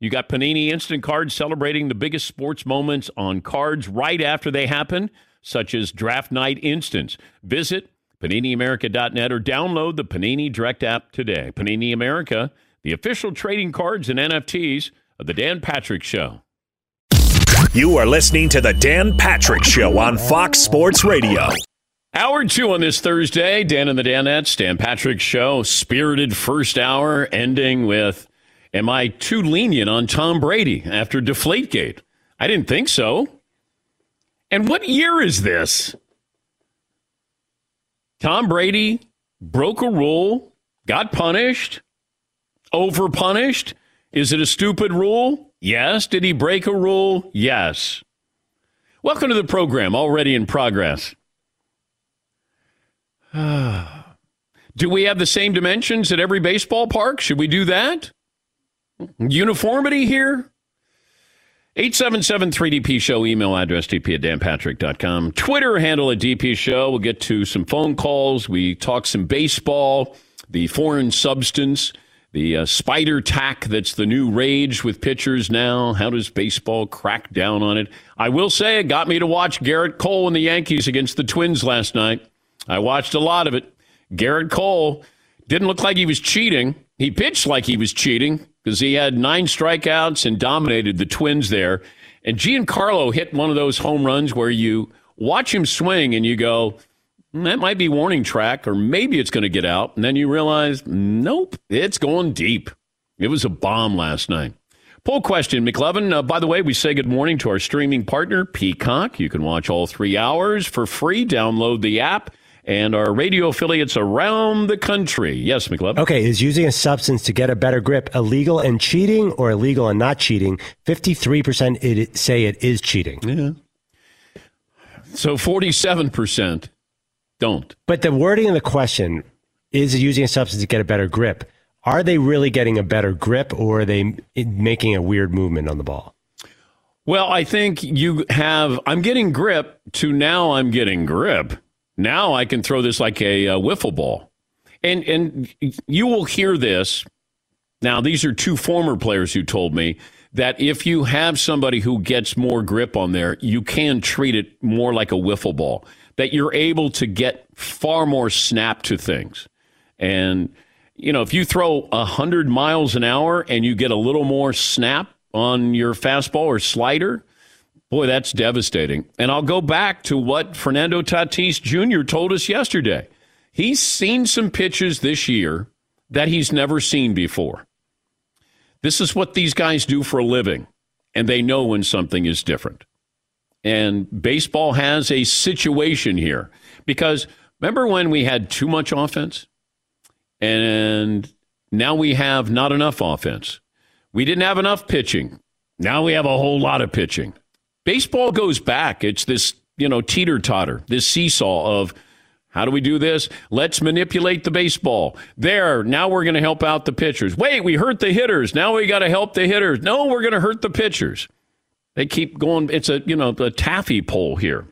you got Panini Instant Cards celebrating the biggest sports moments on cards right after they happen, such as Draft Night Instants. Visit PaniniAmerica.net or download the Panini Direct app today. Panini America, the official trading cards and NFTs of The Dan Patrick Show. You are listening to The Dan Patrick Show on Fox Sports Radio. Hour two on this Thursday, Dan and the Danettes, Dan Patrick Show, spirited first hour, ending with Am I too lenient on Tom Brady after Deflategate? I didn't think so. And what year is this? Tom Brady broke a rule, got punished, overpunished. Is it a stupid rule? Yes. Did he break a rule? Yes. Welcome to the program, already in progress. do we have the same dimensions at every baseball park? Should we do that? Uniformity here? 877 3DP Show, email address dp at danpatrick.com. Twitter handle at DP Show. We'll get to some phone calls. We talk some baseball, the foreign substance, the uh, spider tack that's the new rage with pitchers now. How does baseball crack down on it? I will say it got me to watch Gerrit Cole and the Yankees against the Twins last night. I watched a lot of it. Gerrit Cole didn't look like he was cheating. He pitched like he was cheating because he had nine strikeouts and dominated the Twins there. And Giancarlo hit one of those home runs where you watch him swing and you go, hmm, that might be warning track, or maybe it's going to get out. And then you realize, nope, it's going deep. It was a bomb last night. Poll question, McLovin. Uh, by the way, we say good morning to our streaming partner, Peacock. You can watch all three hours for free. Download the app and our radio affiliates around the country. Yes, McLeod. Okay, is using a substance to get a better grip illegal and cheating or illegal and not cheating? 53% it, say it is cheating. Yeah. So 47% don't. But the wording of the question is using a substance to get a better grip. Are they really getting a better grip or are they making a weird movement on the ball? Well, I think you have, I'm getting grip to now I'm getting grip. Now I can throw this like a, a wiffle ball. And and you will hear this. Now these are two former players who told me that if you have somebody who gets more grip on there, you can treat it more like a wiffle ball. That you're able to get far more snap to things. And you know, if you throw 100 miles an hour and you get a little more snap on your fastball or slider, Boy, that's devastating. And I'll go back to what Fernando Tatis Jr. told us yesterday. He's seen some pitches this year that he's never seen before. This is what these guys do for a living, and they know when something is different. And baseball has a situation here because remember when we had too much offense and now we have not enough offense. We didn't have enough pitching. Now we have a whole lot of pitching. Baseball goes back. It's this, you know, teeter totter, this seesaw of how do we do this? Let's manipulate the baseball. There, now we're going to help out the pitchers. Wait, we hurt the hitters. Now we got to help the hitters. No, we're going to hurt the pitchers. They keep going. It's a, you know, the taffy pole here.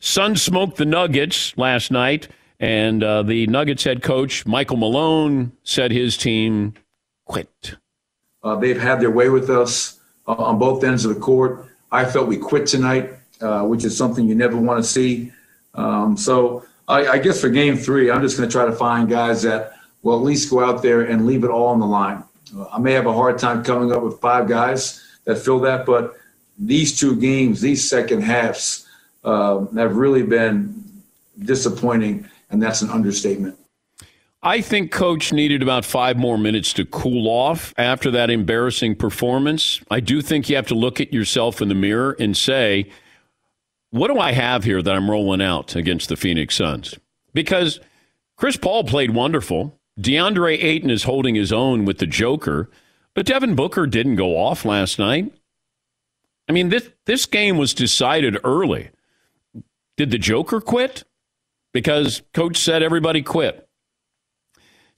Sun smoked the Nuggets last night, and uh, the Nuggets head coach, Michael Malone, said his team quit. Uh, they've had their way with us uh, on both ends of the court. I felt we quit tonight, uh, which is something you never want to see. Um, so I, I, guess for game three, I'm just going to try to find guys that will at least go out there and leave it all on the line. Uh, I may have a hard time coming up with five guys that fill that, but these two games, these second halves, uh, have really been disappointing, and that's an understatement. I think coach needed about five more minutes to cool off after that embarrassing performance. I do think you have to look at yourself in the mirror and say, what do I have here that I'm rolling out against the Phoenix Suns? Because Chris Paul played wonderful. DeAndre Ayton is holding his own with the Joker, but Devin Booker didn't go off last night. I mean, this this game was decided early. Did the Joker quit? Because coach said everybody quit.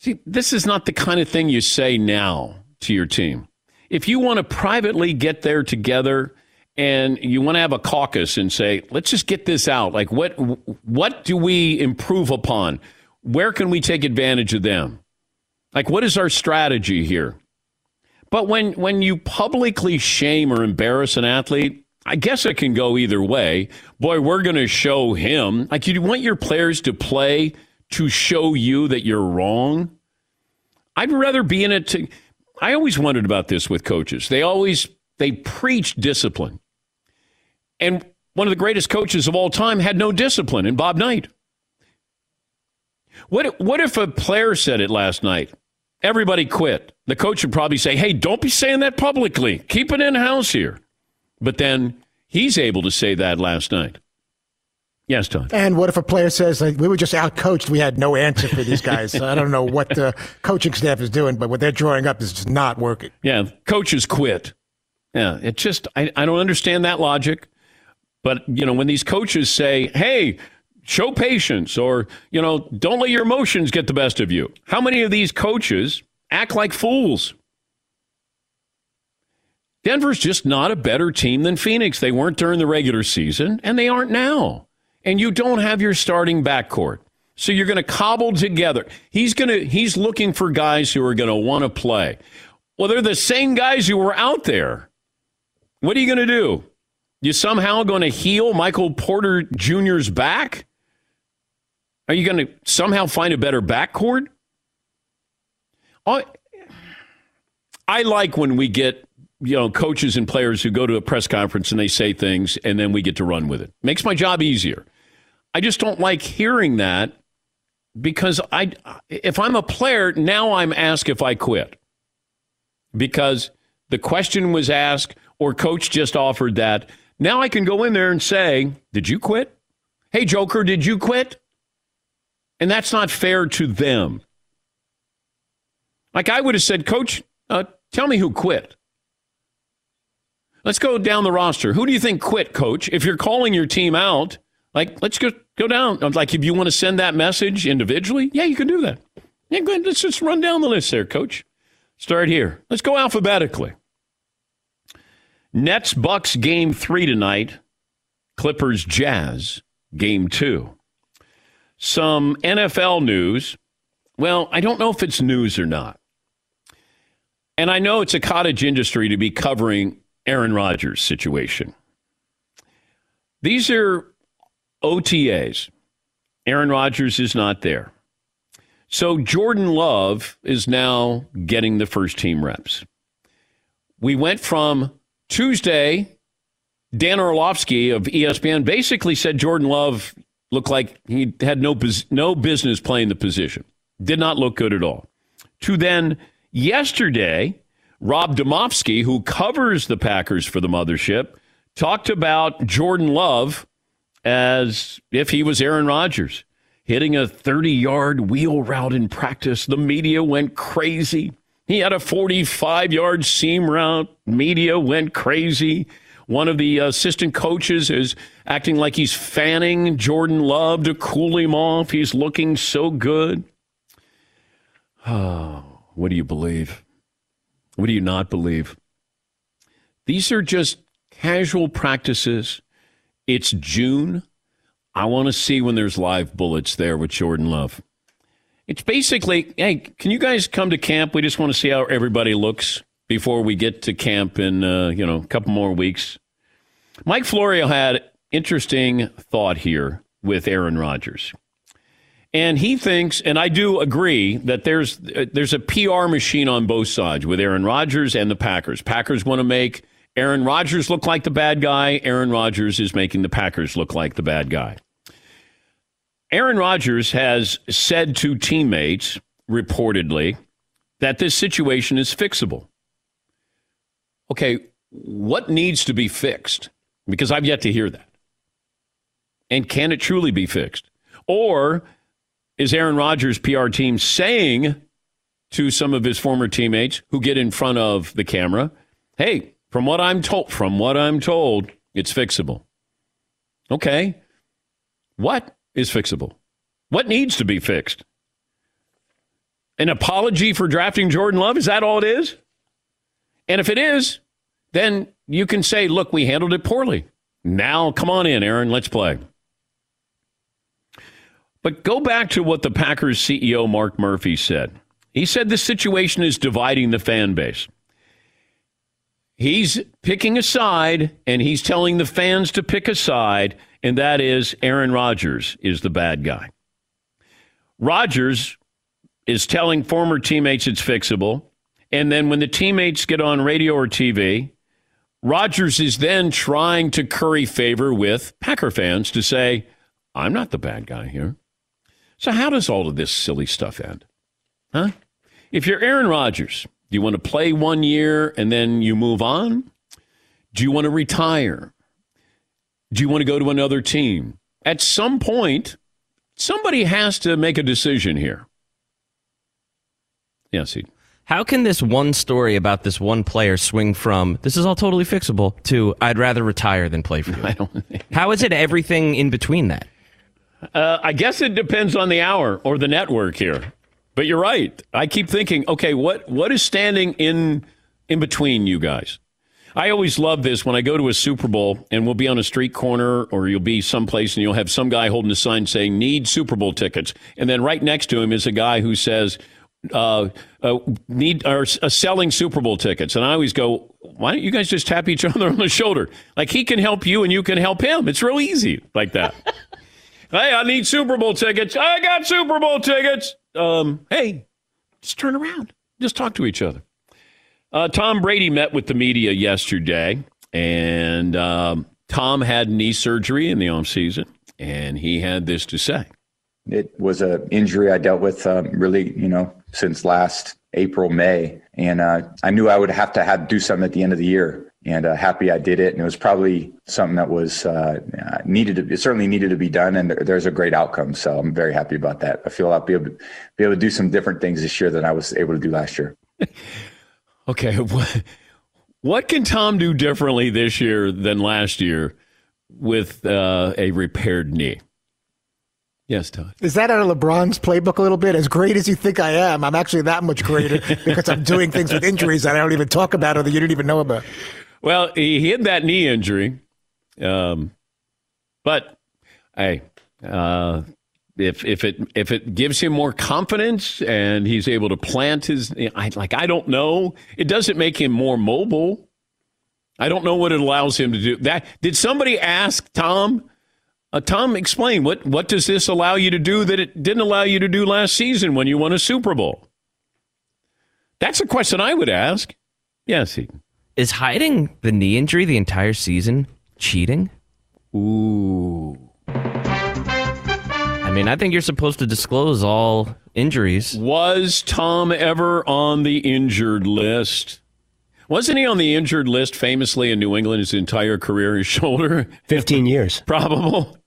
See, this is not the kind of thing you say now to your team. If you want to privately get there together and you want to have a caucus and say, let's just get this out. Like what what do we improve upon? Where can we take advantage of them? Like what is our strategy here? But when when you publicly shame or embarrass an athlete, I guess it can go either way. Boy, we're going to show him. Like you want your players to play to show you that you're wrong. I'd rather be in it to I always wondered about this with coaches. They always they preach discipline. And one of the greatest coaches of all time had no discipline in Bob Knight. What what if a player said it last night? Everybody quit. The coach would probably say, hey, don't be saying that publicly. Keep it in house here. But then he's able to say that last night. Yes, Tom. And what if a player says, like, we were just out coached. We had no answer for these guys. I don't know what the coaching staff is doing, but what they're drawing up is just not working. Yeah, coaches quit. Yeah, it just, I, I don't understand that logic. But, you know, when these coaches say, hey, show patience or, you know, don't let your emotions get the best of you. How many of these coaches act like fools? Denver's just not a better team than Phoenix. They weren't during the regular season, and they aren't now. And you don't have your starting backcourt. So you're going to cobble together. He's going to he's looking for guys who are going to want to play. Well, they're the same guys who were out there. What are you going to do? You somehow going to heal Michael Porter Jr.'s back? Are you going to somehow find a better backcourt? I, I like when we get you know coaches and players who go to a press conference and they say things and then we get to run with it. Makes my job easier. I just don't like hearing that because I if I'm a player now I'm asked if I quit. Because the question was asked or coach just offered that. Now I can go in there and say, "Did you quit?" "Hey Joker, did you quit?" And that's not fair to them. Like I would have said, Coach, uh, tell me who quit. Let's go down the roster. Who do you think quit, Coach? If you're calling your team out, like let's go go down. Like if you want to send that message individually, yeah, you can do that. Yeah, go ahead. Let's just run down the list there, Coach. Start here. Let's go alphabetically. Nets Bucks game three tonight. Clippers Jazz game two. Some NFL news. Well, I don't know if it's news or not. And I know it's a cottage industry to be covering Aaron Rodgers' situation. These are OTAs. Aaron Rodgers is not there. So Jordan Love is now getting the first team reps. We went from Tuesday, Dan Orlovsky of ESPN basically said Jordan Love Looked like he had no, no business playing the position. Did not look good at all. To then yesterday, Rob Demovsky, who covers the Packers for the mothership, talked about Jordan Love as if he was Aaron Rodgers, hitting a 30 yard wheel route in practice. The media went crazy. He had a 45 yard seam route. Media went crazy. One of the assistant coaches is acting like he's fanning Jordan Love to cool him off. He's looking so good. Oh, what do you believe? What do you not believe? These are just casual practices. It's June. I want to see when there's live bullets there with Jordan Love. It's basically, hey, can you guys come to camp? We just want to see how everybody looks before we get to camp in, uh, you know, a couple more weeks. Mike Florio had interesting thought here with Aaron Rodgers. And he thinks, and I do agree, that there's there's a PR machine on both sides with Aaron Rodgers and the Packers. Packers want to make Aaron Rodgers look like the bad guy. Aaron Rodgers is making the Packers look like the bad guy. Aaron Rodgers has said to teammates, reportedly, that this situation is fixable. Okay, what needs to be fixed? Because I've yet to hear that. And can it truly be fixed? Or is Aaron Rodgers' PR team saying to some of his former teammates who get in front of the camera, hey, from what I'm told, from what I'm told, it's fixable. Okay. What is fixable? What needs to be fixed? An apology for drafting Jordan Love? Is that all it is? And if it is, then you can say, look, we handled it poorly. Now, come on in, Aaron, let's play. But go back to what the Packers CEO, Mark Murphy, said. He said the situation is dividing the fan base. He's picking a side, and he's telling the fans to pick a side, and that is Aaron Rodgers is the bad guy. Rodgers is telling former teammates it's fixable. And then when the teammates get on radio or TV, Rodgers is then trying to curry favor with Packer fans to say, I'm not the bad guy here. So, how does all of this silly stuff end? Huh? If you're Aaron Rodgers, do you want to play one year and then you move on? Do you want to retire? Do you want to go to another team? At some point, somebody has to make a decision here. Yes, he. How can this one story about this one player swing from this is all totally fixable to I'd rather retire than play for you? I don't. How is it everything in between that? Uh, I guess it depends on the hour or the network here. But you're right. I keep thinking, okay, what what is standing in in between you guys? I always love this when I go to a Super Bowl and we'll be on a street corner or you'll be someplace and you'll have some guy holding a sign saying "Need Super Bowl tickets," and then right next to him is a guy who says uh, uh, need are uh, selling Super Bowl tickets, and I always go, why don't you guys just tap each other on the shoulder? Like he can help you and you can help him. It's real easy like that. Hey, I need Super Bowl tickets. I got Super Bowl tickets. Um, hey, just turn around. Just talk to each other. Uh, Tom Brady met with the media yesterday, and um, Tom had knee surgery in the offseason, and he had this to say. It was an injury I dealt with um, really, you know, since last April, May. And uh, I knew I would have to have do something at the end of the year. And uh, happy I did it. And it was probably something that was uh, needed to, it certainly needed to be done. And there, there's a great outcome. So I'm very happy about that. I feel I'll be able, to, be able to do some different things this year than I was able to do last year. okay. What, what can Tom do differently this year than last year with uh, a repaired knee? Yes, Todd. Is that out of LeBron's playbook a little bit? As great as you think I am, I'm actually that much greater because I'm doing things with injuries that I don't even talk about or that you didn't even know about. Well, he had that knee injury, um, but hey, uh, if if it if it gives him more confidence and he's able to plant his, I, like I don't know, it doesn't make him more mobile. I don't know what it allows him to do. That did somebody ask Tom? Uh, Tom, explain what what does this allow you to do that it didn't allow you to do last season when you won a Super Bowl? That's a question I would ask. Yes, he is hiding the knee injury the entire season cheating. Ooh. I mean, I think you're supposed to disclose all injuries. Was Tom ever on the injured list? Wasn't he on the injured list famously in New England his entire career, his shoulder? 15 years. Probable.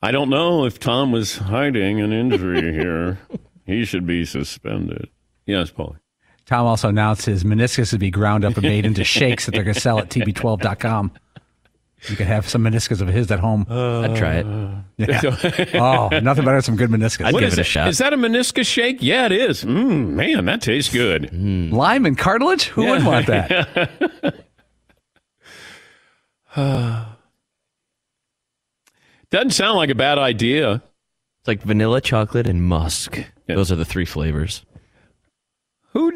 I don't know if Tom was hiding an injury here. He should be suspended. Yes, Paul. Tom also announced his meniscus would be ground up and made into shakes that they're going to sell at tb12.com. You could have some meniscus of his at home. I'd try it. Yeah. oh, nothing better than some good meniscus. I'd What give it a shot. Is that a meniscus shake? Yeah, it is. Mm, man, that tastes good. Lime and cartilage? Who wouldn't want that? Doesn't sound like a bad idea. It's like vanilla, chocolate, and musk. Those are the three flavors. Who?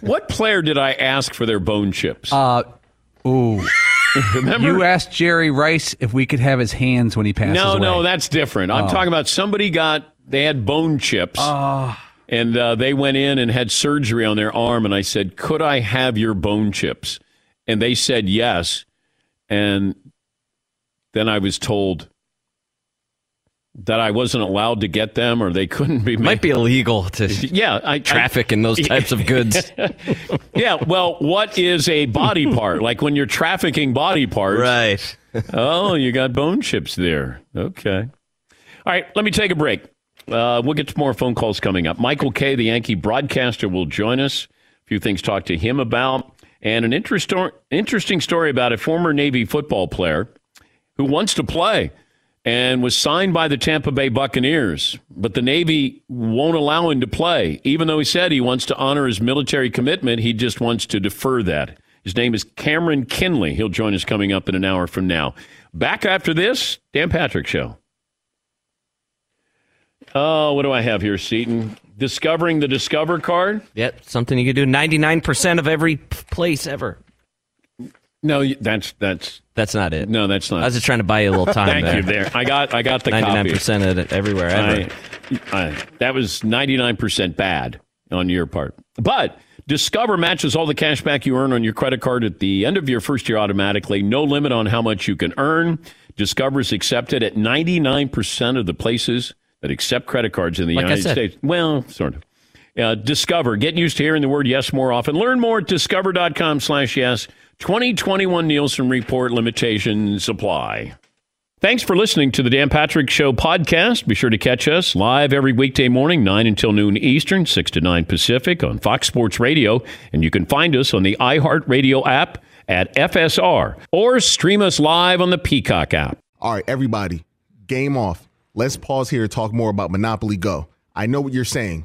what player did I ask for their bone chips? Uh, ooh. Remember? You asked Jerry Rice if we could have his hands when he passes no, away. no, that's different. I'm Oh. talking about somebody got they had bone chips, and uh, they went in and had surgery on their arm, and I said, "Could I have your bone chips?" And they said yes, and then I was told that I wasn't allowed to get them, or they couldn't be. Might be illegal to yeah, I, traffic in those types of goods. yeah, well, what is a body part? like when you're trafficking body parts. Right. oh, you got bone chips there. Okay. All right, let me take a break. Uh, we'll get to more phone calls coming up. Michael Kay, the Yankee broadcaster, will join us. A few things to talk to him about, and an interest, interesting story about a former Navy football player who wants to play and was signed by the Tampa Bay Buccaneers, but the Navy won't allow him to play. Even though he said he wants to honor his military commitment, he just wants to defer that. His name is Cameron Kinley. He'll join us coming up in an hour from now. Back after this, Dan Patrick Show. Oh, what do I have here, Seton? Discovering the Discover card? Yep, something you could do 99% of every place ever. No, that's that's That's not it. no, that's not. I was just trying to buy you a little time Thank there. you. There, I got I got the 99% of it everywhere ever. I, I, that was 99% bad on your part. But Discover matches all the cash back you earn on your credit card at the end of your first year automatically. No limit on how much you can earn. Discover is accepted at 99% of the places that accept credit cards in the Like United. States. Well, sort of. Uh, Discover. Get used to hearing the word yes more often. Learn more at discover.com slash yes. 2021 Nielsen Report limitations apply. Thanks for listening to the Dan Patrick Show podcast. Be sure to catch us live every weekday morning, 9 until noon Eastern, 6 to 9 Pacific on Fox Sports Radio. And you can find us on the iHeartRadio app at FSR or stream us live on the Peacock app. All right, everybody, game off. Let's pause here to talk more about Monopoly Go. I know what you're saying.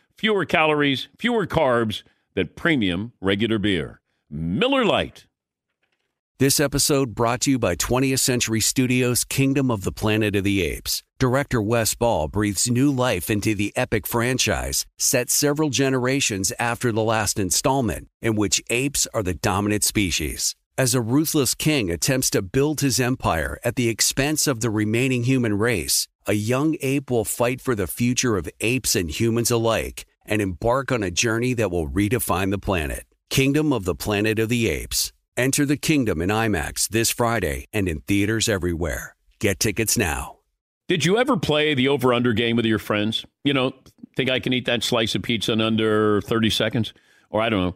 fewer calories, fewer carbs than premium regular beer. Miller Lite. This episode brought to you by 20th Century Studios' Kingdom of the Planet of the Apes. Director Wes Ball breathes new life into the epic franchise, set several generations after the last installment, in which apes are the dominant species. As a ruthless king attempts to build his empire at the expense of the remaining human race, a young ape will fight for the future of apes and humans alike and embark on a journey that will redefine the planet. Kingdom of the Planet of the Apes. Enter the kingdom in IMAX this Friday and in theaters everywhere. Get tickets now. Did you ever play the over under game with your friends? You know, think I can eat that slice of pizza in under 30 seconds? Or I don't know,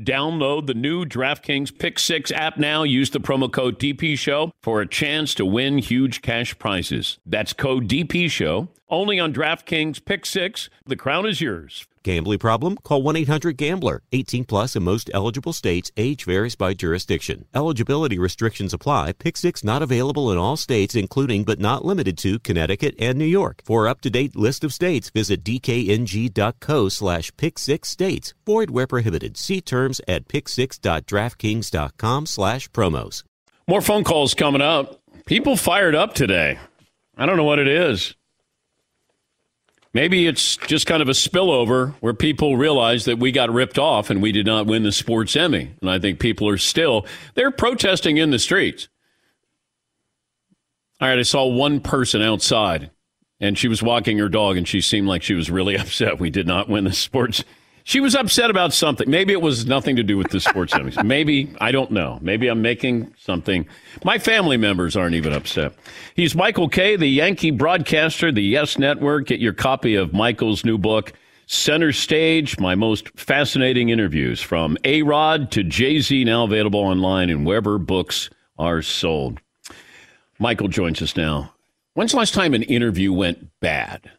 Download the new DraftKings Pick Six app now. Use the promo code DP Show for a chance to win huge cash prizes. That's code DP Show only on DraftKings Pick Six. The crown is yours. Gambling problem? Call 1 800 Gambler. 18 plus in most eligible states. Age varies by jurisdiction. Eligibility restrictions apply. Pick six not available in all states, including but not limited to Connecticut and New York. For up to date list of states, visit dkng.co slash pick six states. Void where prohibited. See terms at pick6.draftkings.com slash promos. More phone calls coming up. People fired up today. I don't know what it is. Maybe it's just kind of a spillover where people realize that we got ripped off and we did not win the sports Emmy. And I think people are still they're protesting in the streets. All right, I saw one person outside and she was walking her dog and she seemed like she was really upset we did not win the sports she was upset about something. Maybe it was nothing to do with the sports Emmys. Maybe, I don't know. Maybe I'm making something. My family members aren't even upset. He's Michael Kay, the Yankee broadcaster, the Yes Network. Get your copy of Michael's new book, Center Stage, my most fascinating interviews from A Rod to Jay Z, now available online and wherever books are sold. Michael joins us now. When's the last time an interview went bad?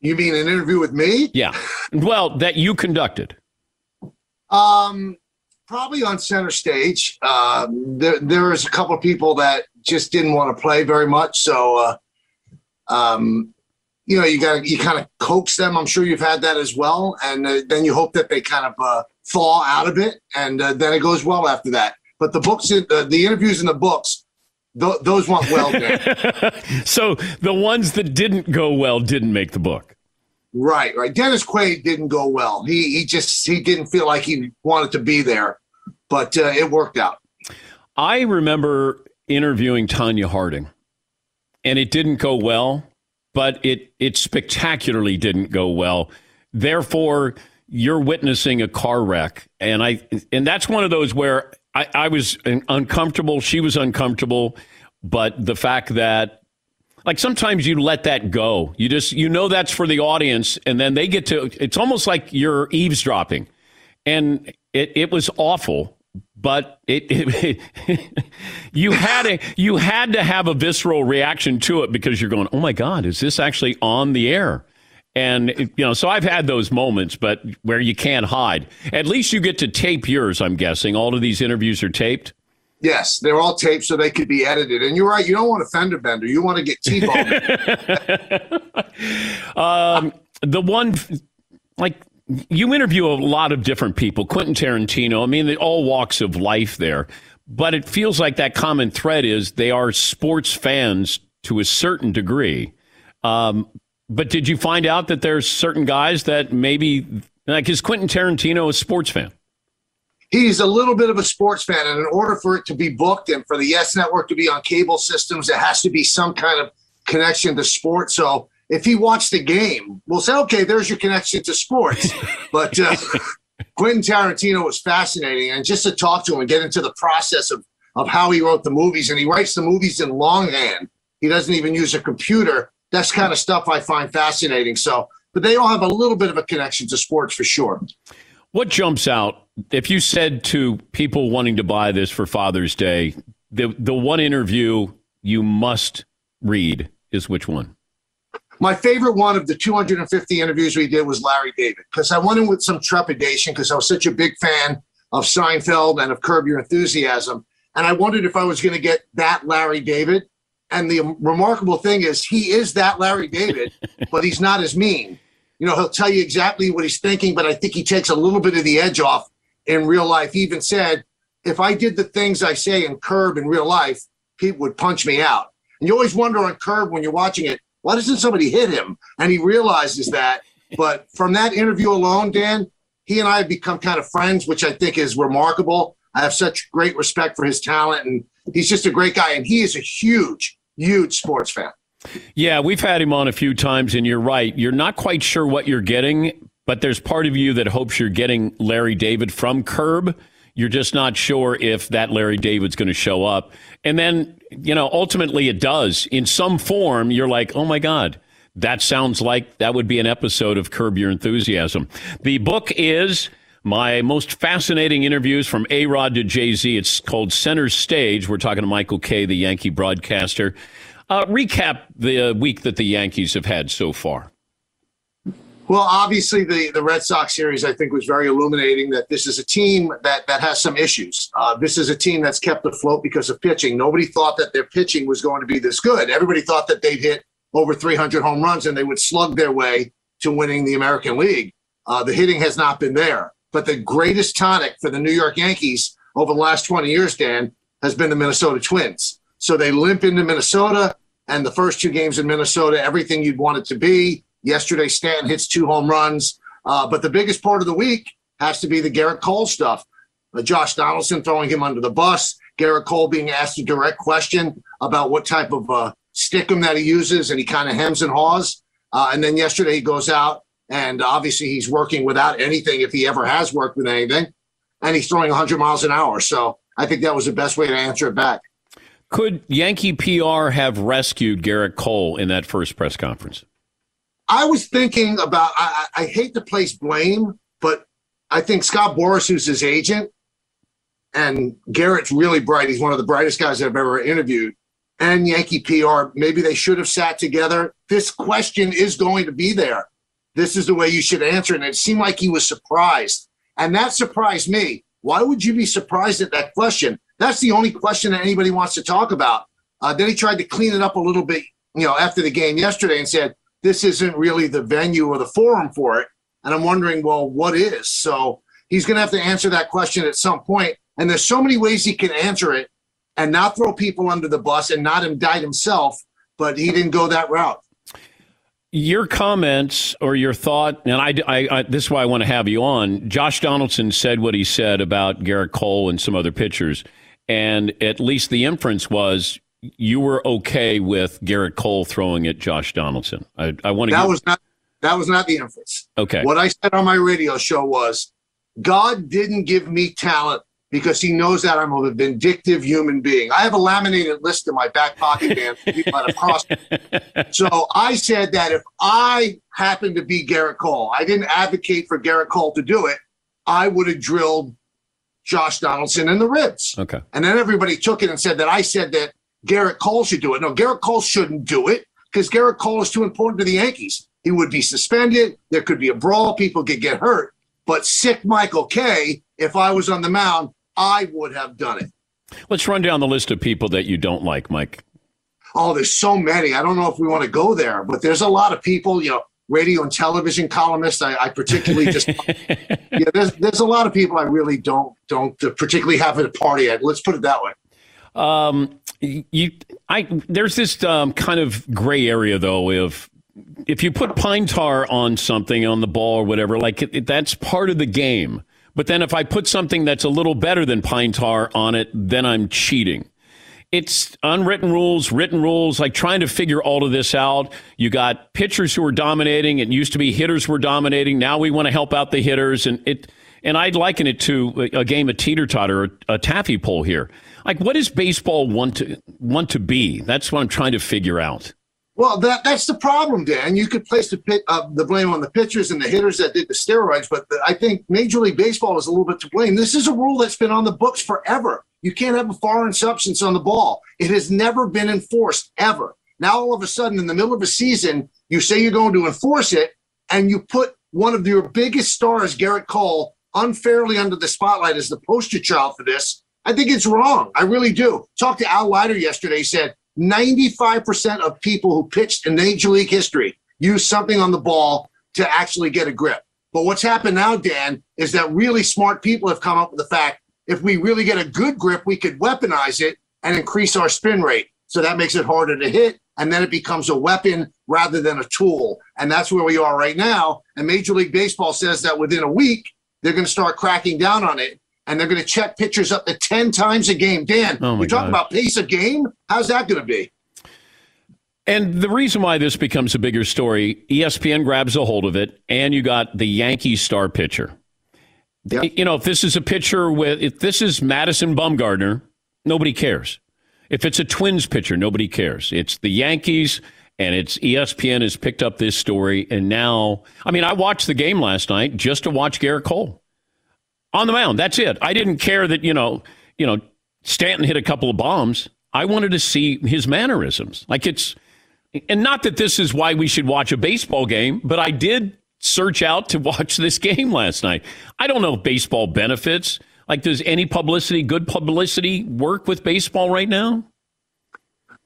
You mean an interview with me? Yeah. Well, that you conducted. Um, probably on center stage. Uh, there, there was a couple of people that just didn't want to play very much. So, uh, um, you know, you got you kind of coax them. I'm sure you've had that as well, and uh, then you hope that they kind of uh, fall out of it, and uh, then it goes well after that. But the books, uh, the interviews in the books, th- those went well. so the ones that didn't go well didn't make the book. Right, right. Dennis Quaid didn't go well. He he just he didn't feel like he wanted to be there, but uh, it worked out. I remember interviewing Tonya Harding, and it didn't go well, but it it spectacularly didn't go well. Therefore, you're witnessing a car wreck, and I and that's one of those where I, I was uncomfortable. She was uncomfortable, but the fact that like sometimes you let that go. You just you know that's for the audience, and then they get to. It's almost like you're eavesdropping, and it it was awful. But it, it, it you had a you had to have a visceral reaction to it because you're going, oh my god, is this actually on the air? And you know, so I've had those moments, but where you can't hide. At least you get to tape yours. I'm guessing all of these interviews are taped. Yes, they're all taped so they could be edited. And you're right, you don't want a fender bender. You want to get T-bone. um, the one, like, you interview a lot of different people. Quentin Tarantino, I mean, all walks of life there. But it feels like that common thread is they are sports fans to a certain degree. Um, but did you find out that there's certain guys that maybe, like, is Quentin Tarantino a sports fan? he's a little bit of a sports fan. And in order for it to be booked and for the Yes Network to be on cable systems, it has to be some kind of connection to sports. So if he watched the game, we'll say, okay, there's your connection to sports. but uh, Quentin Tarantino was fascinating. And just to talk to him and get into the process of, of how he wrote the movies, and he writes the movies in longhand. He doesn't even use a computer. That's kind of stuff I find fascinating. So, but they all have a little bit of a connection to sports for sure. What jumps out if you said to people wanting to buy this for Father's Day, the the one interview you must read is which one? My favorite one of the 250 interviews we did was Larry David because I went in with some trepidation because I was such a big fan of Seinfeld and of Curb Your Enthusiasm. And I wondered if I was going to get that Larry David. And the remarkable thing is, he is that Larry David, but he's not as mean. You know, he'll tell you exactly what he's thinking, but I think he takes a little bit of the edge off in real life. He even said, if I did the things I say in Curb in real life, people would punch me out. And you always wonder on Curb when you're watching it, why doesn't somebody hit him? And he realizes that. But from that interview alone, Dan, he and I have become kind of friends, which I think is remarkable. I have such great respect for his talent, and he's just a great guy. And he is a huge, huge sports fan. Yeah, we've had him on a few times, and you're right. You're not quite sure what you're getting, but there's part of you that hopes you're getting Larry David from Curb. You're just not sure if that Larry David's going to show up. And then, you know, ultimately it does. In some form, you're like, oh my God, that sounds like that would be an episode of Curb Your Enthusiasm. The book is my most fascinating interviews from A Rod to Jay Z. It's called Center Stage. We're talking to Michael Kay, the Yankee broadcaster. Uh, recap the uh, week that the Yankees have had so far. Well, obviously, the, the Red Sox series, I think, was very illuminating that this is a team that, that has some issues. Uh, this is a team that's kept afloat because of pitching. Nobody thought that their pitching was going to be this good. Everybody thought that they'd hit over 300 home runs and they would slug their way to winning the American League. Uh, the hitting has not been there. But the greatest tonic for the New York Yankees over the last 20 years, Dan, has been the Minnesota Twins. So they limp into Minnesota, and the first two games in Minnesota, everything you'd want it to be Yesterday, Stanton hits two home runs. Uh, but the biggest part of the week has to be the Gerrit Cole stuff. Uh, Josh Donaldson throwing him under the bus. Gerrit Cole being asked a direct question about what type of uh, stickum that he uses, and he kind of hems and haws. Uh, and then yesterday he goes out, and obviously he's working without anything if he ever has worked with anything, and he's throwing 100 miles an hour. So I think that was the best way to answer it back. Could Yankee PR have rescued Gerrit Cole in that first press conference? I was thinking about. I, I hate to place blame, but I think Scott Boras, who's his agent, and Gerrit's really bright. He's one of the brightest guys I've ever interviewed. And Yankee PR, maybe they should have sat together. This question is going to be there. This is the way you should answer. And it seemed like he was surprised. And that surprised me. Why would you be surprised at that question? That's the only question that anybody wants to talk about. Uh, then he tried to clean it up a little bit, you know, after the game yesterday and said, this isn't really the venue or the forum for it. And I'm wondering, well, what is? So he's going to have to answer that question at some point. And there's so many ways he can answer it and not throw people under the bus and not indict himself, but he didn't go that route. Your comments or your thought, and I, I, I, this is why I want to have you on. Josh Donaldson said what he said about Gerrit Cole and some other pitchers, and at least the inference was you were okay with Gerrit Cole throwing at Josh Donaldson. I, I want to. That get... was not. That was not the inference. Okay. What I said on my radio show was, God didn't give me talent because He knows that I'm a vindictive human being. I have a laminated list in my back pocket, man. people that have. So I said that if I happened to be Gerrit Cole, I didn't advocate for Gerrit Cole to do it. I would have drilled Josh Donaldson in the ribs. Okay. And then everybody took it and said that I said that Gerrit Cole should do it. No, Gerrit Cole shouldn't do it because Gerrit Cole is too important to the Yankees. He would be suspended. There could be a brawl. People could get hurt. But sick Michael Kay, if I was on the mound, I would have done it. Let's run down the list of people that you don't like, Mike. Oh, there's so many. I don't know if we want to go there, but there's a lot of people, you know, radio and television columnists. I, I particularly just, yeah, there's, there's a lot of people I really don't, don't particularly have at a party at. Let's put it that way. Um, you, I, there's this um, kind of gray area though of if you put pine tar on something on the ball or whatever, like it, it, that's part of the game. But then if I put something that's a little better than pine tar on it, then I'm cheating. It's unwritten rules, written rules, like trying to figure all of this out. You got pitchers who are dominating. It used to be hitters were dominating. Now we want to help out the hitters. And it, and I'd liken it to a, a game of teeter totter, a taffy pole here. Like, what does baseball want to want to be? That's what I'm trying to figure out. Well, that that's the problem, Dan. You could place the pit, uh, the blame on the pitchers and the hitters that did the steroids, but the, I think Major League Baseball is a little bit to blame. This is a rule that's been on the books forever. You can't have a foreign substance on the ball. It has never been enforced ever. Now, all of a sudden, in the middle of a season, you say you're going to enforce it, and you put one of your biggest stars, Gerrit Cole, unfairly under the spotlight as the poster child for this. I think it's wrong. I really do. Talked to Al Leiter yesterday. He said 95% of people who pitched in Major League history use something on the ball to actually get a grip. But what's happened now, Dan, is that really smart people have come up with the fact if we really get a good grip, we could weaponize it and increase our spin rate. So that makes it harder to hit. And then it becomes a weapon rather than a tool. And that's where we are right now. And Major League Baseball says that within a week, they're going to start cracking down on it and they're going to check pitchers up to 10 times a game. Dan, oh you're talking God. about pace of game? How's that going to be? And the reason why this becomes a bigger story, ESPN grabs a hold of it, and you got the Yankees star pitcher. You know, if this is a pitcher with, if this is Madison Bumgarner, nobody cares. If it's a Twins pitcher, nobody cares. It's the Yankees, and it's ESPN has picked up this story, and now, I mean, I watched the game last night just to watch Gerrit Cole on the mound. That's it. I didn't care that you know, you know, Stanton hit a couple of bombs. I wanted to see his mannerisms. Like it's, and not that this is why we should watch a baseball game, but I did search out to watch this game last night. I don't know if baseball benefits. Like, does any publicity, good publicity, work with baseball right now?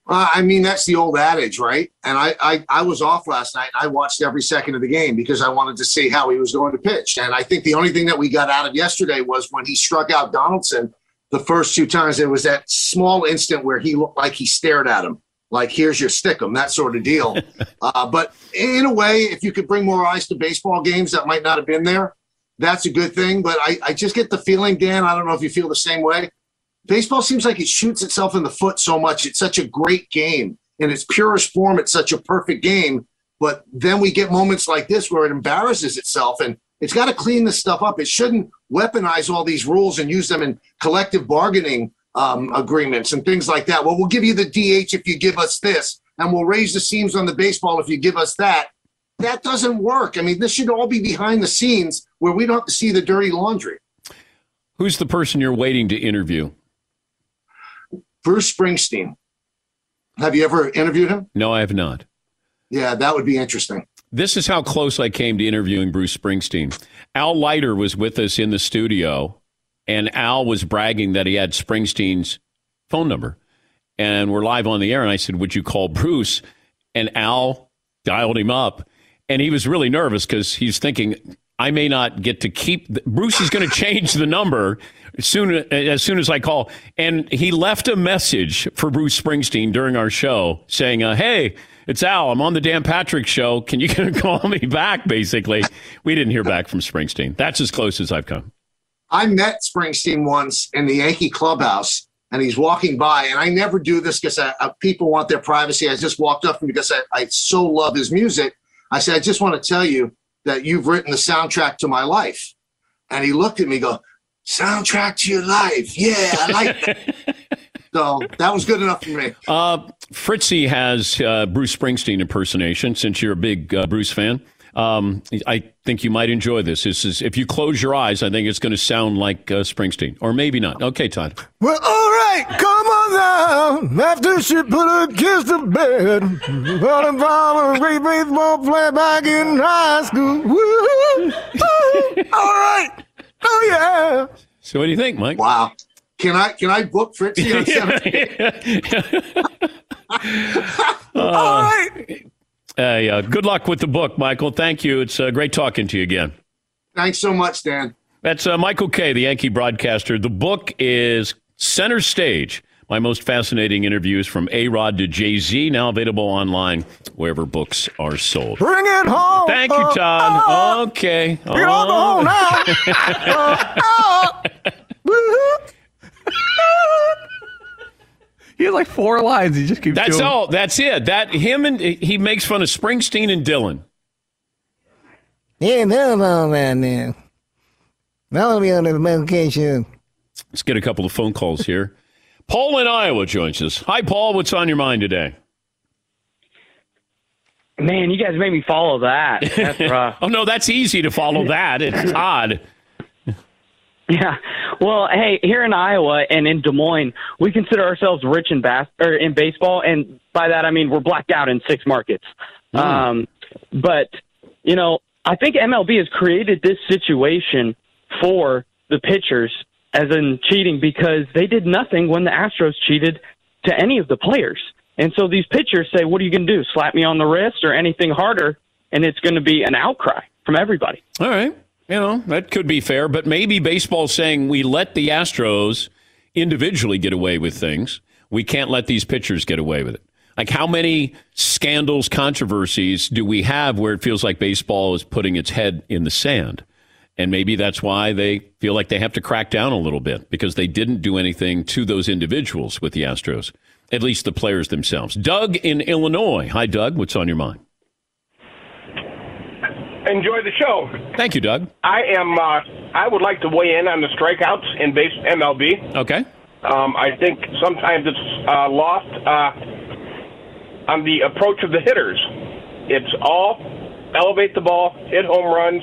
Uh, I mean, that's the old adage, right? And I, I, I was off last night. I watched every second of the game because I wanted to see how he was going to pitch. And I think the only thing that we got out of yesterday was when he struck out Donaldson the first two times. There was that small instant where he looked like he stared at him, like "Here's your stick, stickum," that sort of deal. uh, but in a way, if you could bring more eyes to baseball games that might not have been there, that's a good thing. But I, I just get the feeling, Dan. I don't know if you feel the same way baseball seems like it shoots itself in the foot so much. It's such a great game. In its purest form, it's such a perfect game. But then we get moments like this where it embarrasses itself and it's got to clean this stuff up. It shouldn't weaponize all these rules and use them in collective bargaining um, agreements and things like that. Well, we'll give you the DH if you give us this, and we'll raise the seams on the baseball if you give us that. That doesn't work. I mean, this should all be behind the scenes where we don't have to see the dirty laundry. Who's the person you're waiting to interview? Bruce Springsteen. Have you ever interviewed him? No, I have not. Yeah, that would be interesting. This is how close I came to interviewing Bruce Springsteen. Al Leiter was with us in the studio, and Al was bragging that he had Springsteen's phone number. And we're live on the air, and I said, Would you call Bruce? And Al dialed him up, and he was really nervous because he's thinking, I may not get to keep. The, Bruce is going to change the number as soon as soon as I call. And he left a message for Bruce Springsteen during our show saying, uh, "Hey, it's Al. I'm on the Dan Patrick Show. Can you call me back?" Basically, we didn't hear back from Springsteen. That's as close as I've come. I met Springsteen once in the Yankee clubhouse, and he's walking by. And I never do this because people want their privacy. I just walked up to him because I, I so love his music. I said, I just want to tell you that you've written the soundtrack to my life. And he looked at me, go, soundtrack to your life. Yeah, I like that. so that was good enough for me. Uh, Fritzy has uh, Bruce Springsteen impersonation. Since you're a big uh, Bruce fan, um, I think you might enjoy this. This is if you close your eyes, I think it's going to sound like uh, Springsteen, or maybe not. Okay, Todd. Well, all right, come on down. After she put her kiss to bed, what about a great baseball player back in high school? Woo! all right. Oh yeah. So, what do you think, Mike? Wow. Can I can I book Fritzy on All right. Hey, uh, good luck with the book, Michael. Thank you. It's uh, great talking to you again. Thanks so much, Dan. That's uh, Michael Kay, the Yankee broadcaster. The book is Center Stage. My most fascinating interviews from A Rod to Jay Z, now available online wherever books are sold. Bring it home. Thank you, Uh, Todd. uh, okay. Bring it on home now. Uh, uh. He has like four lines. He just keeps That's doing. all. That's it. That him and he makes fun of Springsteen and Dylan. Yeah, no, no, man, man. That'll be on the medication. Let's get a couple of phone calls here. Paul in Iowa joins us. Hi, Paul. What's on your mind today? Man, you guys made me follow that. That's rough. oh no, that's easy to follow. That it's odd. Yeah. Well, hey, here in Iowa and in Des Moines, we consider ourselves rich in bas- or in baseball, and by that I mean we're blacked out in six markets. Mm. Um, but you know, I think MLB has created this situation for the pitchers, as in cheating, because they did nothing when the Astros cheated to any of the players. And so these pitchers say, "What are you going to do? Slap me on the wrist or anything harder?" And it's going to be an outcry from everybody. All right. You know, that could be fair, but maybe baseball's saying we let the Astros individually get away with things. We can't let these pitchers get away with it. Like, how many scandals, controversies do we have where it feels like baseball is putting its head in the sand? And maybe that's why they feel like they have to crack down a little bit because they didn't do anything to those individuals with the Astros, at least the players themselves. Doug in Illinois. Hi, Doug. What's on your mind? Enjoy the show. Thank you, Doug. I am. Uh, I would like to weigh in on the strikeouts in base MLB. Okay. Um, I think sometimes it's uh, lost uh, on the approach of the hitters. It's all elevate the ball, hit home runs,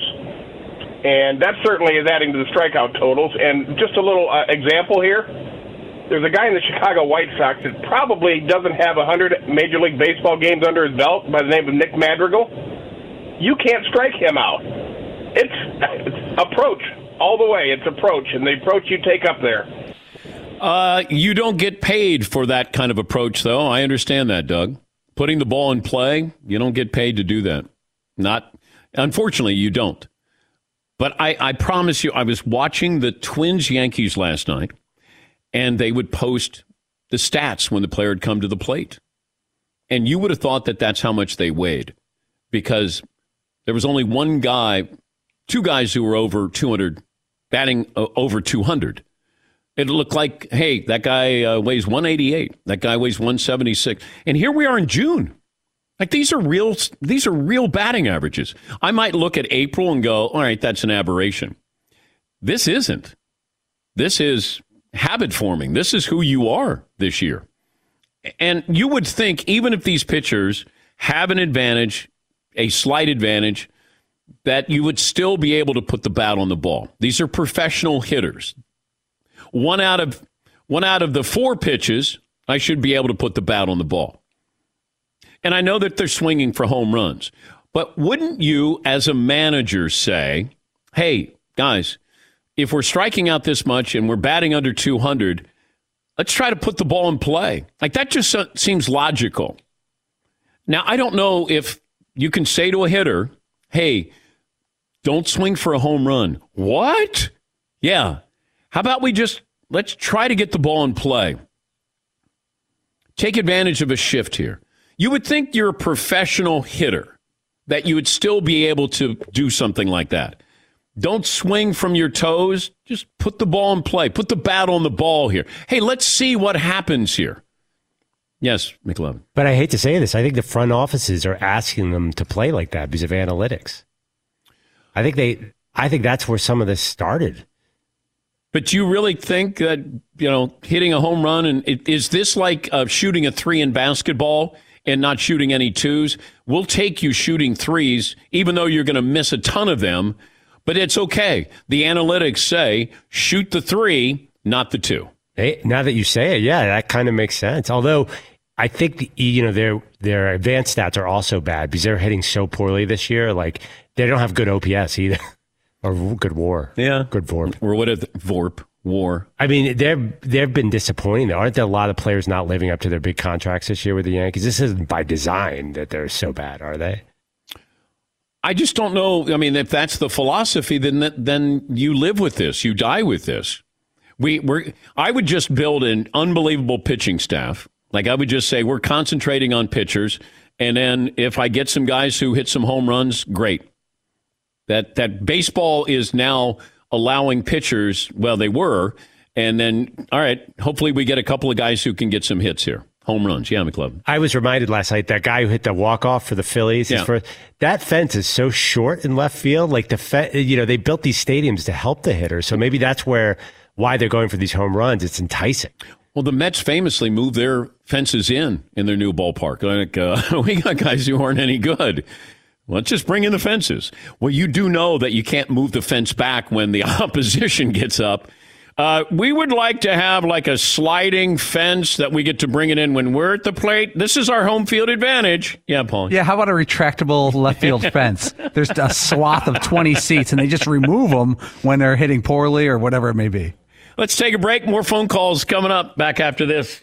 and that certainly is adding to the strikeout totals. And just a little uh, example here. There's a guy in the Chicago White Sox that probably doesn't have 100 Major League Baseball games under his belt by the name of Nick Madrigal. You can't strike him out. It's, it's approach all the way. It's approach, and the approach you take up there. Uh, you don't get paid for that kind of approach, though. I understand that, Doug. Putting the ball in play, you don't get paid to do that. Not, unfortunately, you don't. But I, I promise you, I was watching the Twins Yankees last night, and they would post the stats when the player had come to the plate. And you would have thought that that's how much they weighed because there was only one guy, two guys who were over 200, batting uh, over 200. It looked like, hey, that guy uh, weighs 188. That guy weighs 176. And here we are in June. Like these are real these are real batting averages. I might look at April and go, "All right, that's an aberration." This isn't. This is habit forming. This is who you are this year. And you would think even if these pitchers have an advantage, a slight advantage, that you would still be able to put the bat on the ball. These are professional hitters. One out of one out of the four pitches, I should be able to put the bat on the ball. And I know that they're swinging for home runs. But wouldn't you, as a manager, say, hey, guys, if we're striking out this much and we're batting under 200, let's try to put the ball in play? Like that just seems logical. Now, I don't know if you can say to a hitter, hey, don't swing for a home run. What? Yeah. How about we just let's try to get the ball in play? Take advantage of a shift here. You would think you're a professional hitter, that you would still be able to do something like that. Don't swing from your toes. Just put the ball in play. Put the bat on the ball here. Hey, let's see what happens here. Yes, McLovin. But I hate to say this. I think the front offices are asking them to play like that because of analytics. I think they. I think that's where some of this started. But do you really think that you know hitting a home run and is this like uh, shooting a three in basketball? And not shooting any twos. We'll take you shooting threes, even though you're going to miss a ton of them. But it's okay. The analytics say shoot the three, not the two. Hey, now that you say it, yeah, that kind of makes sense. Although I think the, you know their their advanced stats are also bad because they're hitting so poorly this year. Like they don't have good OPS either, or good WAR. Yeah, good VORP. Or what is VORP? War. I mean, they've they've been disappointing. Aren't there a lot of players not living up to their big contracts this year with the Yankees? This isn't by design that they're so bad, are they? I just don't know. I mean, if that's the philosophy, then then you live with this, you die with this. We we I would just build an unbelievable pitching staff. Like I would just say, we're concentrating on pitchers, and then if I get some guys who hit some home runs, great. That that baseball is now allowing pitchers, well, they were. And then, all right, hopefully we get a couple of guys who can get some hits here. Home runs. Yeah, McLovin. I was reminded last night that guy who hit the walk off for the Phillies. Yeah. First, that fence is so short in left field. Like the fe- you know, they built these stadiums to help the hitter. So maybe that's where why they're going for these home runs. It's enticing. Well, the Mets famously moved their fences in in their new ballpark. Like, uh, we got guys who aren't any good. Let's just bring in the fences. Well, you do know that you can't move the fence back when the opposition gets up. Uh, we would like to have like a sliding fence that we get to bring it in when we're at the plate. This is our home field advantage. Yeah, Paul. Yeah, how about a retractable left field fence? There's a swath of 20 seats, and they just remove them when they're hitting poorly or whatever it may be. Let's take a break. More phone calls coming up back after this.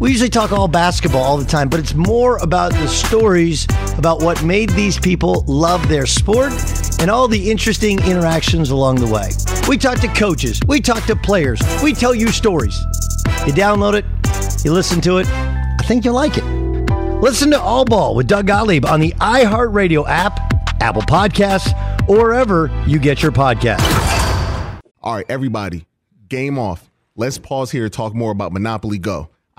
We usually talk all basketball all the time, but it's more about the stories about what made these people love their sport and all the interesting interactions along the way. We talk to coaches, we talk to players, we tell you stories. You download it, you listen to it, I think you'll like it. Listen to All Ball with Doug Gottlieb on the iHeartRadio app, Apple Podcasts, or wherever you get your podcasts. All right, everybody, game off. Let's pause here to talk more about Monopoly Go.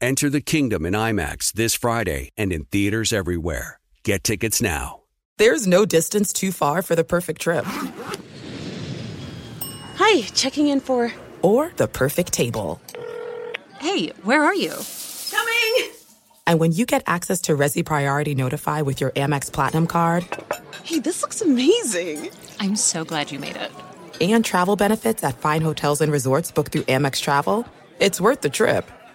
Enter the kingdom in IMAX this Friday and in theaters everywhere. Get tickets now. There's no distance too far for the perfect trip. Hi, checking in for. Or the perfect table. Hey, where are you? Coming! And when you get access to Resy Priority Notify with your Amex Platinum card Hey, this looks amazing. I'm so glad you made it. and travel benefits at fine hotels and resorts booked through Amex Travel, it's worth the trip.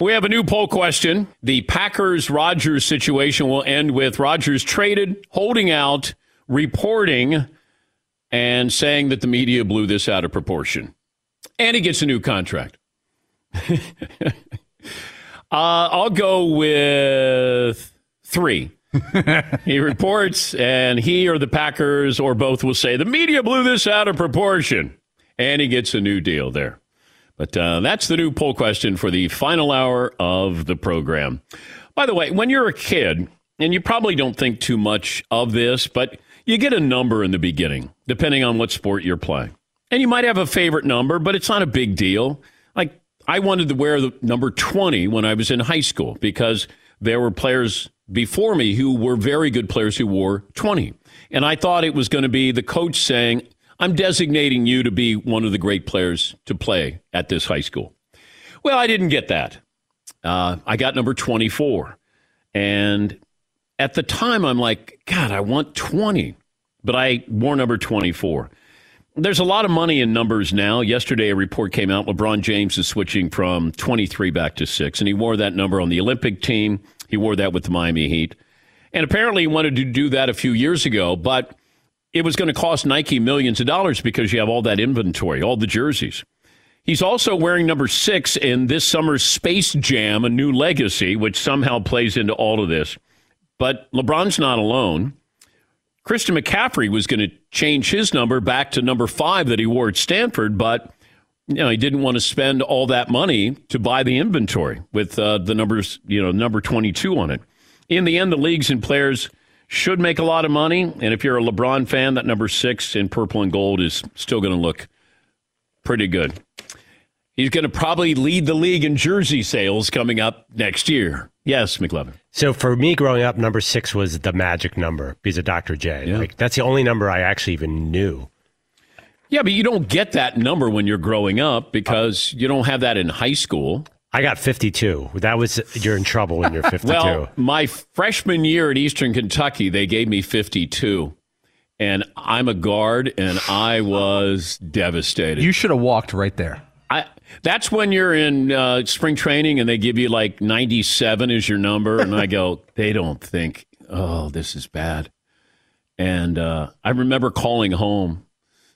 We have a new poll question. The Packers Rodgers situation will end with Rodgers traded, holding out, reporting, and saying that the media blew this out of proportion. And he gets a new contract. uh, I'll go with three. he reports, and he or the Packers or both will say the media blew this out of proportion. and he gets a new deal there. But uh, that's the new poll question for the final hour of the program. By the way, when you're a kid, and you probably don't think too much of this, but you get a number in the beginning, depending on what sport you're playing. And you might have a favorite number, but it's not a big deal. Like, I wanted to wear the number 20 when I was in high school because there were players before me who were very good players who wore 20. And I thought it was going to be the coach saying, I'm designating you to be one of the great players to play at this high school. Well, I didn't get that. Uh, I got number 24. And at the time, I'm like, God, I want 20. But I wore number 24. There's a lot of money in numbers now. Yesterday, a report came out. LeBron James is switching from 23 back to six, and he wore that number on the Olympic team. He wore that with the Miami Heat. And apparently, he wanted to do that a few years ago, but it was going to cost Nike millions of dollars because you have all that inventory, all the jerseys. He's also wearing number six in this summer's Space Jam, A New Legacy, which somehow plays into all of this. But LeBron's not alone. Christian McCaffrey was going to change his number back to number five that he wore at Stanford, but you know he didn't want to spend all that money to buy the inventory with uh, the numbers, you know, number 22 on it. In the end, the leagues and players should make a lot of money, and if you're a LeBron fan, that number six in purple and gold is still going to look pretty good. He's going to probably lead the league in jersey sales coming up next year. Yes, McLovin. So for me growing up, number six was the magic number because of Dr. J. Yeah. Like that's the only number I actually even knew. Yeah, but you don't get that number when you're growing up because you don't have that in high school. I got 52. That was you're in trouble when you're 52. Well, my freshman year at Eastern Kentucky, they gave me 52. And I'm a guard, and I was devastated. You should have walked right there. I, that's when you're in uh, spring training and they give you like 97 is your number. And I go, they don't think, oh, this is bad. And uh, I remember calling home.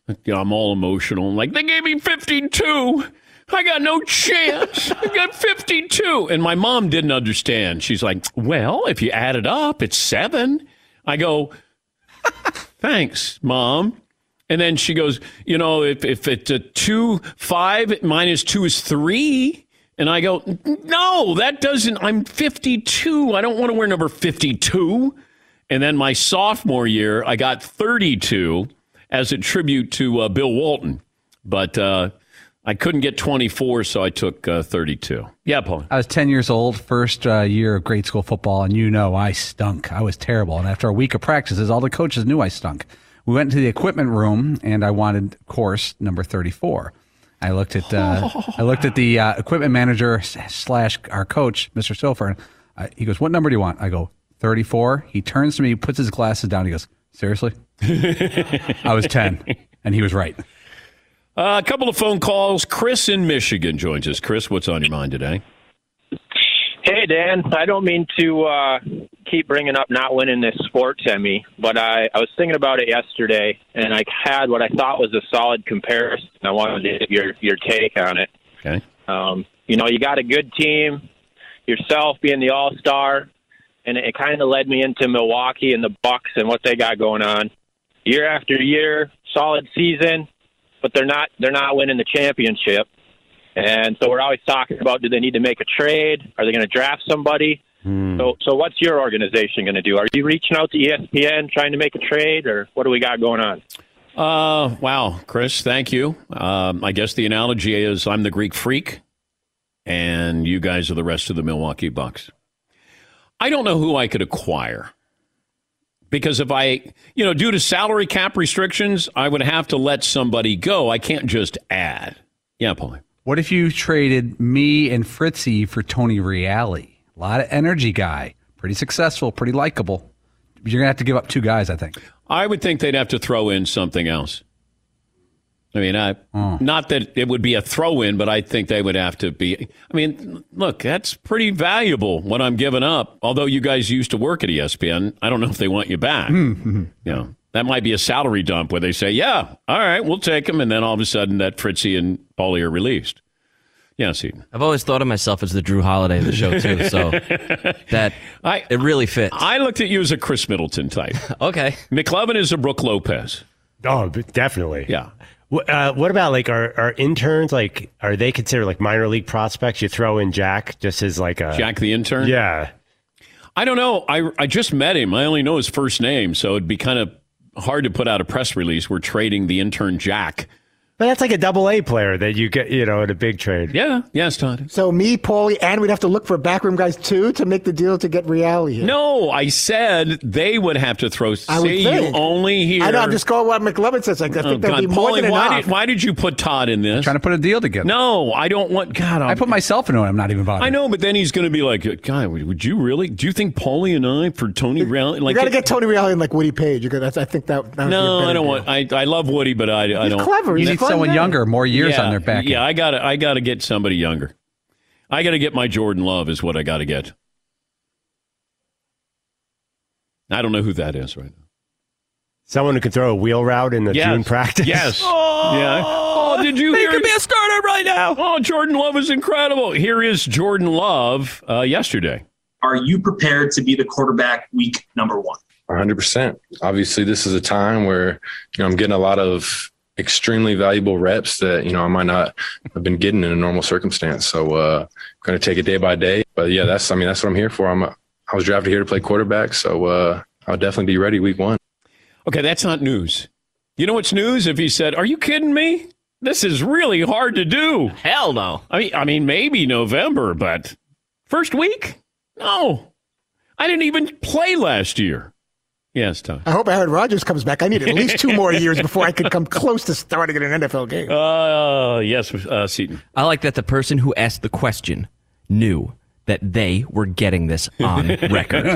You know, I'm all emotional. I'm like, they gave me 52. I got no chance. I got 52. And my mom didn't understand. She's like, well, if you add it up, it's seven. I go, thanks, mom. And then she goes, you know, if, if it's a two, five minus two is three. And I go, no, that doesn't, I'm 52. I don't want to wear number 52. And then my sophomore year, I got 32 as a tribute to uh, Bill Walton. But uh, I couldn't get 24, so I took uh, 32. Yeah, Paul. I was 10 years old, first uh, year of grade school football, and you know I stunk. I was terrible. And after a week of practices, all the coaches knew I stunk. We went to the equipment room, and I wanted course number 34. I looked at uh, I looked at the uh, equipment manager slash our coach, Mr. Silfer. And he goes, "What number do you want?" I go, 34. He turns to me, puts his glasses down. He goes, "Seriously?" I was 10, and he was right. Uh, a couple of phone calls. Chris in Michigan joins us. Chris, what's on your mind today? Hey, Dan. I don't mean to uh, keep bringing up not winning this sport to Emmy, but I, I was thinking about it yesterday, and I had what I thought was a solid comparison. I wanted to get your your take on it. Okay. Um, you know, you got a good team, yourself being the All Star, and it kind of led me into Milwaukee and the Bucks and what they got going on. Year after year, solid season, but they're not they're not winning the championship. And so we're always talking about do they need to make a trade? Are they going to draft somebody? So, so what's your organization going to do? Are you reaching out to ESPN trying to make a trade, or what do we got going on? Uh, wow, Chris, thank you. Um, I guess the analogy is I'm the Greek freak, and you guys are the rest of the Milwaukee Bucks. I don't know who I could acquire because if I, you know, due to salary cap restrictions, I would have to let somebody go. I can't just add. Yeah, Paul. What if you traded me and Fritzy for Tony Reale? A lot of energy guy, pretty successful, pretty likable. You're gonna have to give up two guys, I think. I would think they'd have to throw in something else. I mean, I, oh. not that it would be a throw in, but I think they would have to be. I mean, look, that's pretty valuable what I'm giving up. Although you guys used to work at ESPN, I don't know if they want you back. Hmm, hmm, hmm. You know, that might be a salary dump where they say, yeah, all right, we'll take him. And then all of a sudden that Fritzy and Paulie are released. Yeah, see. I've always thought of myself as the Jrue Holiday of the show too, so that it really fits. I looked at you as a Khris Middleton type. okay. McLovin is a Brook Lopez. Oh, definitely. Yeah. Uh, what about like our, our interns? Like, are they considered like minor league prospects? You throw in Jack just as like a Jack the intern? Yeah. I don't know. I, I just met him. I only know his first name, so it'd be kind of hard to put out a press release. We're trading the intern Jack. But that's like a double A player that you get, you know, in a big trade. Yeah. Yes, Todd. So me, Paulie, and we'd have to look for backroom guys too to make the deal to get reality. Here. No, I said they would have to throw. I would say you think. only here. I know. I'm just going what McLovin says. Like, I think Oh, that'd be God, more Paulie, than why enough. did, why did you put Todd in this? Trying to put a deal together. No, I don't want. God, I put myself in it. I'm not even bothered. I know, but then he's going to be like, "God, would would you really? Do you think Paulie and I for Tony Reale? Like, you got to get Tony Reale and like Woody Paige. You got. That's, I think that. that would no, better I don't deal. want. I, I love Woody, but I, I don't. clever. He's You need someone younger, more years yeah, on their back. Yeah, I got to. I got to get somebody younger. I got to get my Jordan Love is what I got to get. I don't know who that is right now. Someone who can throw a wheel route in the Yes. June practice. Yes. Oh, Yeah. Oh, did you hear? could be a starter right now. Oh, Jordan Love is incredible. Here is Jordan Love uh, yesterday. Are you prepared to be the quarterback week number one? 100%. Obviously, this is a time where you know I'm getting a lot of extremely valuable reps that you know I might not have been getting in a normal circumstance. So, uh, going to take it day by day. But yeah, that's I mean that's what I'm here for. I'm a, I was drafted here to play quarterback, so uh, I'll definitely be ready week one. Okay, that's not news. You know what's news? If he said, "Are you kidding me? This is really hard to do." Hell no. I mean, I mean, maybe November, but first week? No, I didn't even play last year. Yes, Tom. I hope Aaron Rodgers comes back. I need at least two more years before I can come close to starting in an NFL game. Uh, yes, uh, Seton. I like that the person who asked the question knew that they were getting this on record.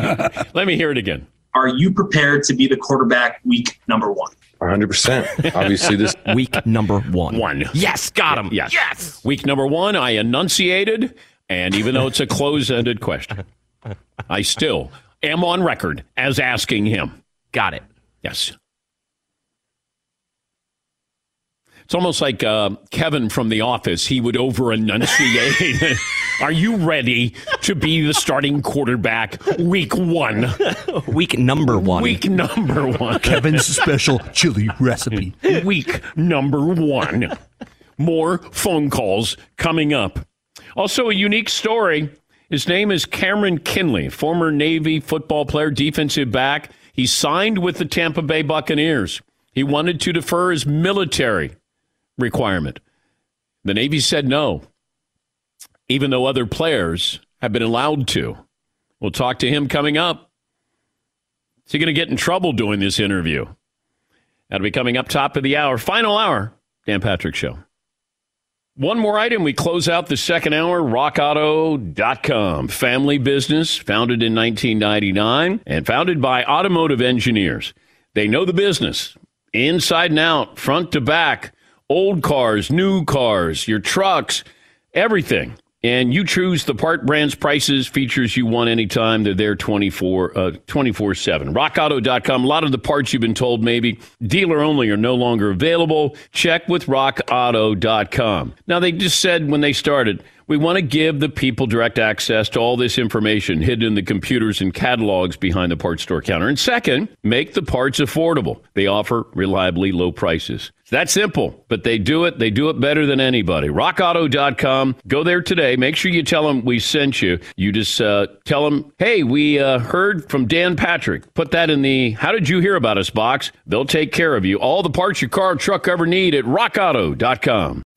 Let me hear it again. Are you prepared to be the quarterback week number one? 100%. Obviously, this week number one. One. Yes, got him. Yes. Yes. Week number one, I enunciated, and even though it's a close-ended question, I still am on record as asking him. Got it. Yes. It's almost like uh, Kevin from The Office. He would over enunciate. Are you ready to be the starting quarterback week one? Week number one. Week number one. Kevin's special chili recipe. Week number one. More phone calls coming up. Also, a unique story. His name is Cameron Kinley, former Navy football player, defensive back. He signed with the Tampa Bay Buccaneers. He wanted to defer his military requirement. The Navy said no, even though other players have been allowed to. We'll talk to him coming up. Is he going to get in trouble doing this interview? That'll be coming up top of the hour, final hour, Dan Patrick Show. One more item. We close out the second hour. RockAuto.com. Family business founded in 1999 and founded by automotive engineers. They know the business inside and out, front to back, old cars, new cars, your trucks, everything. And you choose the part brands, prices, features you want anytime. They're there 24 uh, 24/7. rockauto.com. A lot of the parts you've been told maybe dealer only are no longer available. Check with rockauto.com. Now they just said when they started, we want to give the people direct access to all this information hidden in the computers and catalogs behind the parts store counter. And second, make the parts affordable. They offer reliably low prices. It's that simple, but they do it. They do it better than anybody. RockAuto.com. Go there today. Make sure you tell them we sent you. You just uh, tell them, hey, we uh, heard from Dan Patrick. Put that in the How Did You Hear About Us box. They'll take care of you. All the parts your car or truck ever need at RockAuto.com.